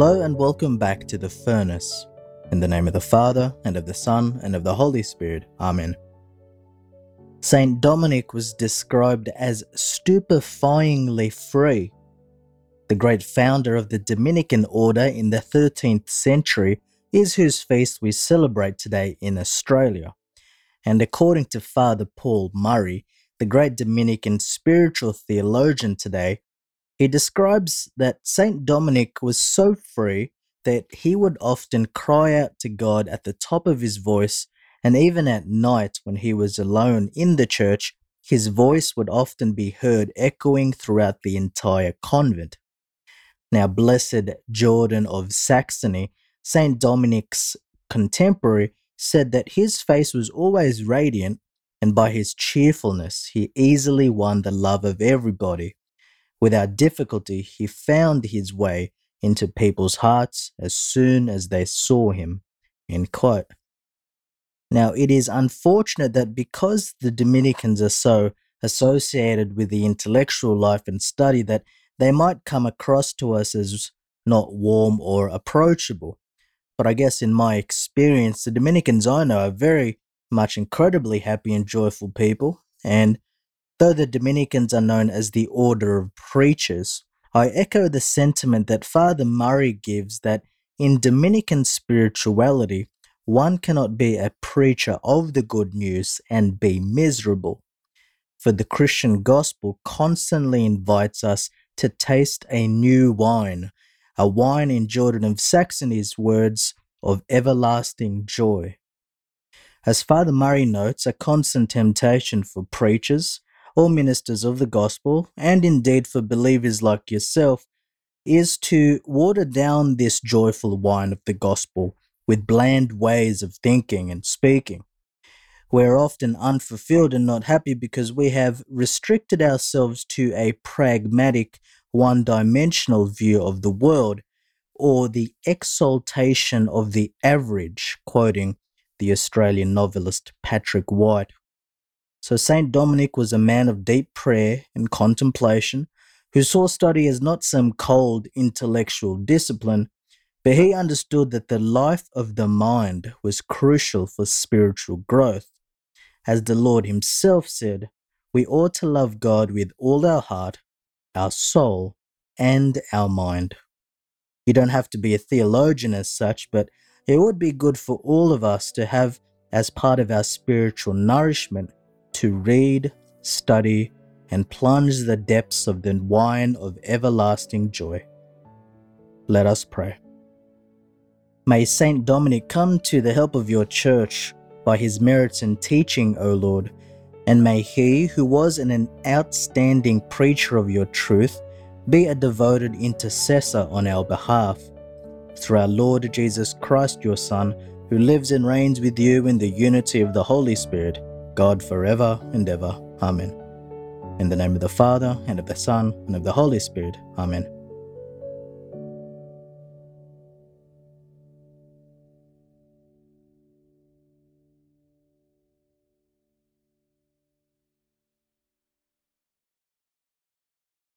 Hello and welcome back to the furnace. In the name of the Father, and of the Son, and of the Holy Spirit. Amen. Saint Dominic was described as stupefyingly free. The great founder of the Dominican order in the 13th century is whose feast we celebrate today in Australia. And according to Father Paul Murray, the great Dominican spiritual theologian today, he describes that Saint Dominic was so free that he would often cry out to God at the top of his voice, and even at night when he was alone in the church, his voice would often be heard echoing throughout the entire convent. Now, Blessed Jordan of Saxony, Saint Dominic's contemporary, said that his face was always radiant, and by his cheerfulness, he easily won the love of everybody. Without difficulty, he found his way into people's hearts as soon as they saw him. Now, it is unfortunate that because the Dominicans are so associated with the intellectual life and study that they might come across to us as not warm or approachable. But I guess in my experience, the Dominicans I know are very much incredibly happy and joyful people, and Though the Dominicans are known as the Order of Preachers, I echo the sentiment that Father Murray gives that in Dominican spirituality, one cannot be a preacher of the good news and be miserable. For the Christian gospel constantly invites us to taste a new wine, a wine in Jordan of Saxony's words of everlasting joy. As Father Murray notes, a constant temptation for preachers or ministers of the gospel, and indeed for believers like yourself, is to water down this joyful wine of the gospel with bland ways of thinking and speaking. We're often unfulfilled and not happy because we have restricted ourselves to a pragmatic, one dimensional view of the world or the exaltation of the average, quoting the Australian novelist Patrick White. So Saint Dominic was a man of deep prayer and contemplation who saw study as not some cold intellectual discipline, but he understood that the life of the mind was crucial for spiritual growth. As the Lord himself said, we ought to love God with all our heart, our soul, and our mind. You don't have to be a theologian as such, but it would be good for all of us to have as part of our spiritual nourishment to read, study, and plunge the depths of the wine of everlasting joy. Let us pray. May Saint Dominic come to the help of your church by his merits and teaching, O Lord, and may he, who was an outstanding preacher of your truth, be a devoted intercessor on our behalf. Through our Lord Jesus Christ, your Son, who lives and reigns with you in the unity of the Holy Spirit, God forever and ever. Amen. In the name of the Father, and of the Son, and of the Holy Spirit. Amen.